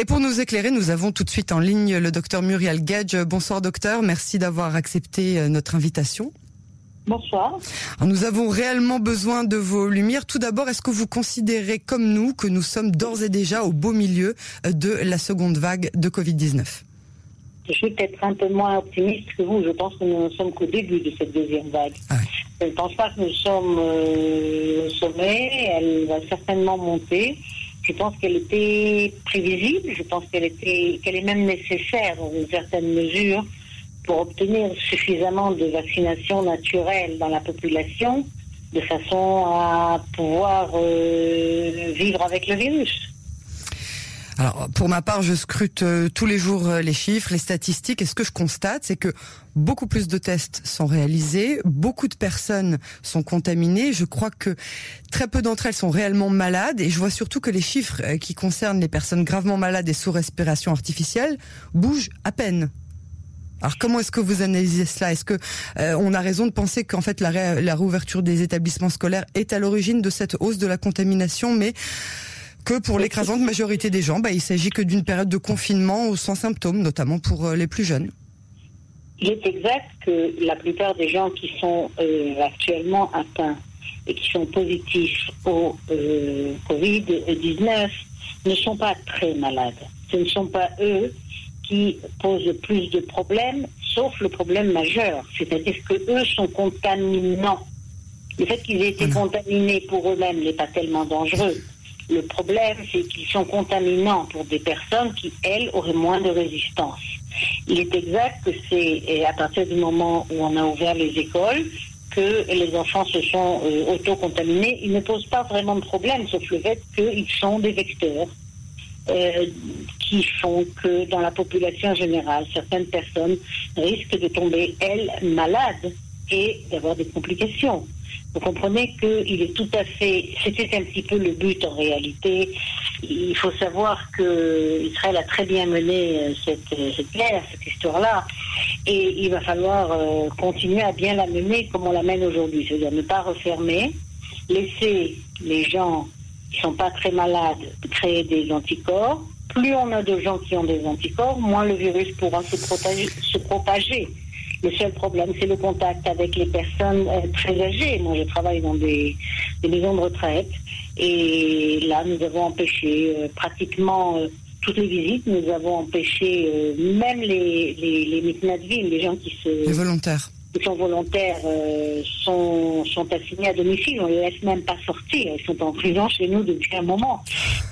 Et pour nous éclairer, nous avons tout de suite en ligne le docteur Muriel Gage. Bonsoir docteur, merci d'avoir accepté euh, notre invitation. Bonsoir. nous avons réellement besoin de vos lumières. Tout d'abord, est-ce que vous considérez comme nous que nous sommes d'ores et déjà au beau milieu euh, de la seconde vague de Covid-19 je suis peut-être un peu moins optimiste que vous. Je pense que nous ne sommes qu'au début de cette deuxième vague. Ah je ne pense pas que nous sommes euh, au sommet. Elle va certainement monter. Je pense qu'elle était prévisible. Je pense qu'elle était, qu'elle est même nécessaire dans une certaine mesure pour obtenir suffisamment de vaccination naturelle dans la population de façon à pouvoir euh, vivre avec le virus. Alors, pour ma part, je scrute euh, tous les jours euh, les chiffres, les statistiques, et ce que je constate, c'est que beaucoup plus de tests sont réalisés, beaucoup de personnes sont contaminées. Je crois que très peu d'entre elles sont réellement malades, et je vois surtout que les chiffres euh, qui concernent les personnes gravement malades et sous respiration artificielle bougent à peine. Alors comment est-ce que vous analysez cela? Est-ce que on a raison de penser qu'en fait la, la réouverture des établissements scolaires est à l'origine de cette hausse de la contamination, mais que pour l'écrasante majorité des gens, bah, il s'agit que d'une période de confinement sans symptômes, notamment pour euh, les plus jeunes. Il est exact que la plupart des gens qui sont euh, actuellement atteints et qui sont positifs au euh, Covid-19 ne sont pas très malades. Ce ne sont pas eux qui posent le plus de problèmes, sauf le problème majeur, c'est-à-dire que eux sont contaminants. Le fait qu'ils aient été contaminés pour eux-mêmes n'est pas tellement dangereux. Le problème, c'est qu'ils sont contaminants pour des personnes qui, elles, auraient moins de résistance. Il est exact que c'est à partir du moment où on a ouvert les écoles que les enfants se sont euh, auto-contaminés. Ils ne posent pas vraiment de problème, sauf le fait qu'ils sont des vecteurs. Euh, qui font que dans la population générale, certaines personnes risquent de tomber, elles, malades et d'avoir des complications. Vous comprenez qu'il est tout à fait. C'était un petit peu le but en réalité. Il faut savoir que Israël a très bien mené euh, cette, euh, cette guerre, cette histoire-là, et il va falloir euh, continuer à bien la mener comme on la mène aujourd'hui, c'est-à-dire ne pas refermer, laisser les gens qui sont pas très malades créer des anticorps. Plus on a de gens qui ont des anticorps, moins le virus pourra se, se propager. Le seul problème, c'est le contact avec les personnes euh, très âgées. Moi, je travaille dans des, maisons de retraite et là, nous avons empêché euh, pratiquement euh, toutes les visites. Nous avons empêché même les, les, les de ville, les gens qui se... Les volontaires qui sont volontaires sont, sont assignés à domicile. On ne les laisse même pas sortir. Ils sont en prison chez nous depuis un moment.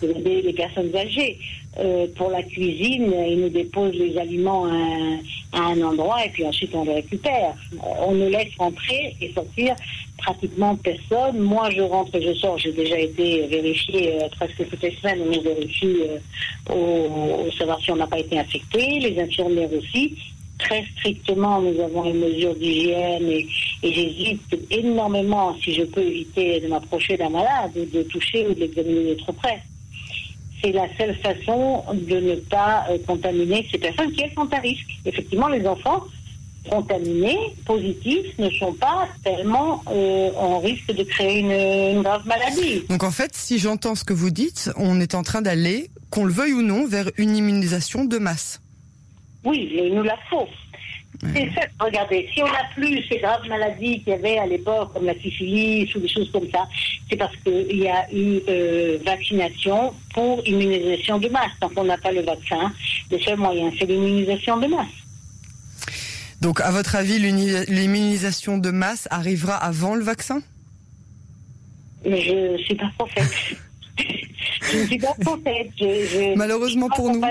Les, les personnes âgées. Euh, pour la cuisine, ils nous déposent les aliments à un, endroit et puis ensuite on les récupère. On ne laisse rentrer et sortir pratiquement personne. Moi, je rentre et je sors. J'ai déjà été vérifié euh, presque toutes les semaines. On nous vérifie euh, au, savoir si on n'a pas été infecté. Les infirmières aussi. Très strictement, nous avons les mesures d'hygiène et, j'hésite énormément, si je peux éviter de m'approcher d'un malade, de toucher ou de trop près c'est la seule façon de ne pas euh, contaminer ces personnes qui elles sont à risque. Effectivement, les enfants contaminés, positifs, ne sont pas tellement euh, en risque de créer une, grave maladie. Donc en fait, si j'entends ce que vous dites, on est en train d'aller, qu'on le veuille ou non, vers une immunisation de masse. Oui, il nous la faut. C'est ça, regardez, si on n'a plus ces graves maladies qu'il y avait à l'époque, comme la syphilis ou des choses comme ça, c'est parce qu'il y a eu euh, vaccination pour immunisation de masse. Tant qu'on n'a pas le vaccin, le seul moyen, c'est l'immunisation de masse. Donc, à votre avis, l'immunisation de masse arrivera avant le vaccin? Mais je ne suis pas prophète. je ne suis pas prophète. Malheureusement pour nous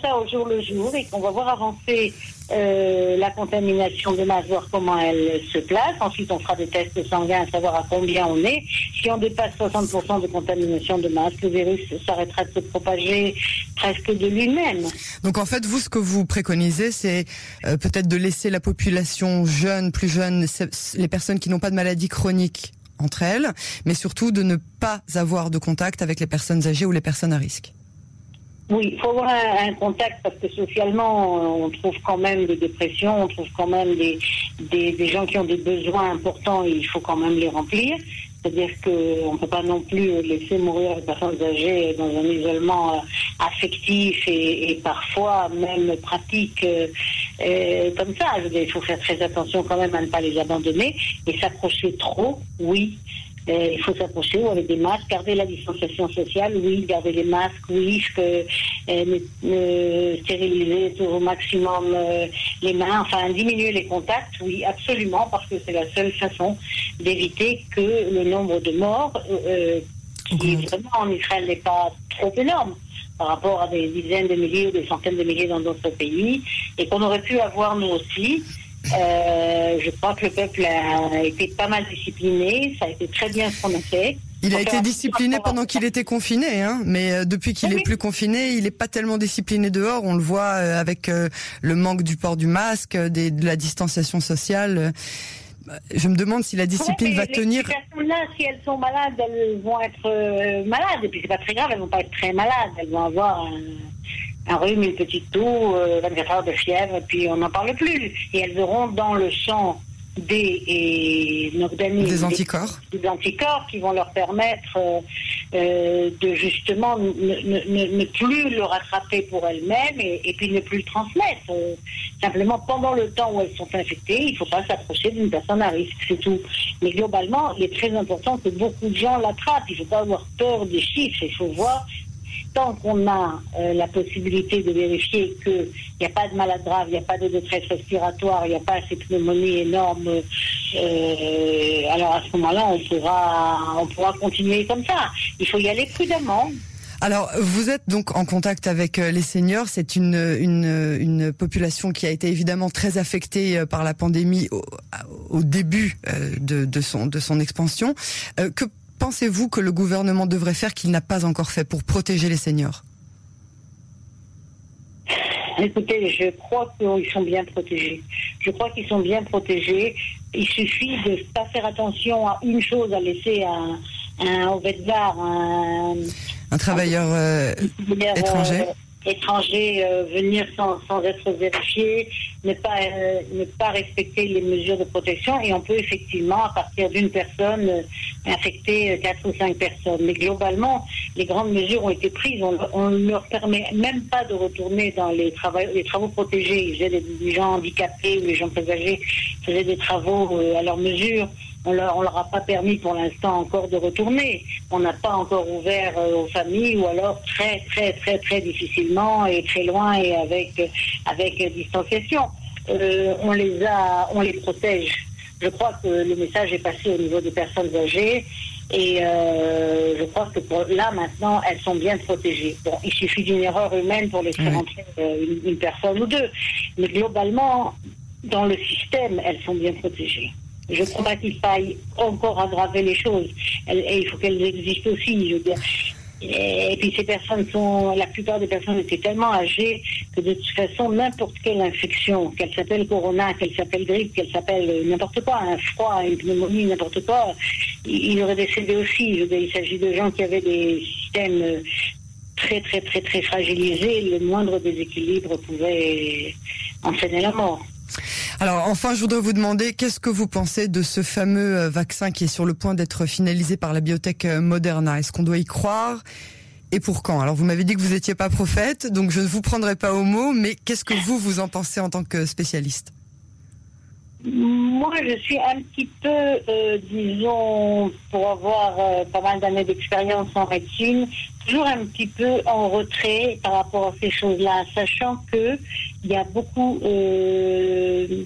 ça au jour le jour et qu'on va voir avancer euh, la contamination de masse, voir comment elle se place. Ensuite, on fera des tests sanguins, à savoir à combien on est. Si on dépasse 60% de contamination de masse, le virus s'arrêtera de se propager presque de lui-même. Donc en fait, vous, ce que vous préconisez, c'est euh, peut-être de laisser la population jeune, plus jeune, les personnes qui n'ont pas de maladie chronique entre elles, mais surtout de ne pas avoir de contact avec les personnes âgées ou les personnes à risque. Oui, il faut avoir un, contact parce que socialement, on trouve quand même des dépressions, on trouve quand même des, des, gens qui ont des besoins importants et il faut quand même les remplir. C'est-à-dire qu'on ne peut pas non plus laisser mourir les personnes âgées dans un isolement euh, affectif et, parfois même pratique euh, euh, comme ça. il faut faire très attention quand même à ne pas les abandonner et s'approcher trop, oui, euh, il faut s'approcher ou avec des masques, garder la distanciation sociale, oui, garder les masques, oui, euh, stériliser au maximum euh, les mains, enfin diminuer les contacts, oui, absolument, parce que c'est la seule façon d'éviter que le nombre de morts, qui vraiment en Israël n'est pas trop énorme, par rapport à des dizaines de milliers ou des centaines de milliers dans d'autres pays, et qu'on aurait pu avoir nous aussi. Euh, je crois que le peuple a été pas mal discipliné, ça a été très bien ce qu'on a fait. Il a été discipliné pendant qu'il était confiné, hein, mais euh, depuis qu'il est plus confiné, il n'est pas tellement discipliné dehors. On le voit euh, avec le manque du port du masque, des, de la distanciation sociale. Je me demande si la discipline va tenir. Ces personnes-là, si elles sont malades, elles vont être malades. Et puis c'est pas très grave, elles vont pas être très malades. Elles vont avoir un un rhume, une petite toux, 24 heures de fièvre, et puis on n'en parle plus. Et elles auront dans le sang des, et, des anticorps. Des, anticorps qui vont leur permettre euh, euh, de justement ne, plus le rattraper pour elles-mêmes et, puis ne plus le transmettre. Euh, simplement, pendant le temps où elles sont infectées, il ne faut pas s'approcher d'une personne à risque, c'est tout. Mais globalement, il est très important que beaucoup de gens l'attrapent. Il ne faut pas avoir peur des chiffres, il faut voir tant qu'on a euh, la possibilité de vérifier qu'il n'y a pas de malade grave, il n'y a pas de détresse respiratoire, il n'y a pas ces pneumonies énormes, euh, alors à ce moment-là, on pourra, on pourra continuer comme ça. Il faut y aller prudemment. Alors, vous êtes donc en contact avec euh, les seniors. C'est une, une, population qui a été évidemment très affectée par la pandémie au, début de, son, de son expansion. Que pensez-vous que le gouvernement devrait faire qu'il n'a pas encore fait pour protéger les seniors? Écoutez, je crois qu'ils sont bien protégés. Je crois qu'ils sont bien protégés. Il suffit de ne pas faire attention à une chose, à laisser un, un au un, un travailleur euh, étranger. Euh, étrangers euh, venir sans, sans, être vérifiés, ne pas, euh, ne pas respecter les mesures de protection et on peut effectivement, à partir d'une personne, euh, infecter quatre ou cinq personnes. Mais globalement, les grandes mesures ont été prises. On ne leur permet même pas de retourner dans les travaux, les travaux protégés. Ils faisaient des, gens handicapés ou les gens très âgés faisaient des travaux à leur mesure. On leur, leur a pas permis pour l'instant encore de retourner. On n'a pas encore ouvert euh, aux familles ou alors très très très très difficilement et très loin et avec avec distanciation. Euh, on les a, on les protège. Je crois que le message est passé au niveau des personnes âgées et euh, je crois que pour, là maintenant elles sont bien protégées. Bon, il suffit d'une erreur humaine pour laisser rentrer une, une personne ou deux, mais globalement dans le système elles sont bien protégées. Je crois pas qu'il faille encore aggraver les choses. Et il faut qu'elles existent aussi, je veux dire. Et puis ces personnes sont, la plupart des personnes étaient tellement âgées que de toute façon, n'importe quelle infection, qu'elle s'appelle corona, qu'elle s'appelle grippe, qu'elle s'appelle n'importe quoi, un froid, une pneumonie, n'importe quoi, il aurait décédé aussi. Il s'agit de gens qui avaient des systèmes très très très très fragilisés. Le moindre déséquilibre pouvait entraîner la mort. Alors enfin, je voudrais vous demander qu'est-ce que vous pensez de ce fameux euh, vaccin qui est sur le point d'être finalisé par la biotech euh, Moderna? Est-ce qu'on doit y croire? Et pour quand? Alors vous m'avez dit que vous n'étiez pas prophète, donc je ne vous prendrai pas au mot, mais qu'est-ce que vous, vous en pensez en tant que spécialiste? Moi, je suis un petit peu, euh, disons, pour avoir euh, pas mal d'années d'expérience en médecine, toujours un petit peu en retrait par rapport à ces choses-là, sachant que il y a beaucoup euh,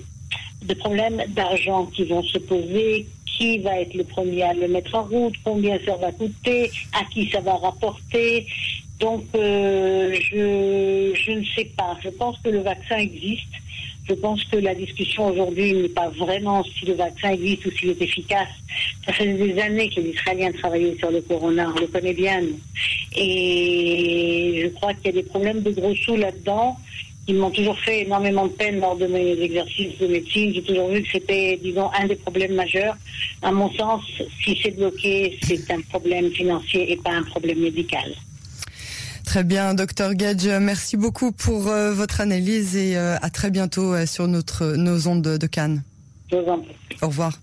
de problèmes d'argent qui vont se poser, qui va être le premier à le mettre en route, combien ça va coûter, à qui ça va rapporter. Donc, je, je ne sais pas. Je pense que le vaccin existe. Je pense que la discussion aujourd'hui n'est pas vraiment si le vaccin existe ou s'il est efficace. Ça fait des années que les Israéliens travaillaient sur le corona, on le connaît bien. Et je crois qu'il y a des problèmes de gros sous là-dedans. Ils m'ont toujours fait énormément de peine lors de mes exercices de médecine. J'ai toujours vu que c'était, disons, un des problèmes majeurs. À mon sens, si c'est bloqué, c'est un problème financier et pas un problème médical. Très bien, docteur Gage, merci beaucoup pour euh, votre analyse et euh, à très bientôt euh, sur notre nos ondes de Cannes. Au revoir.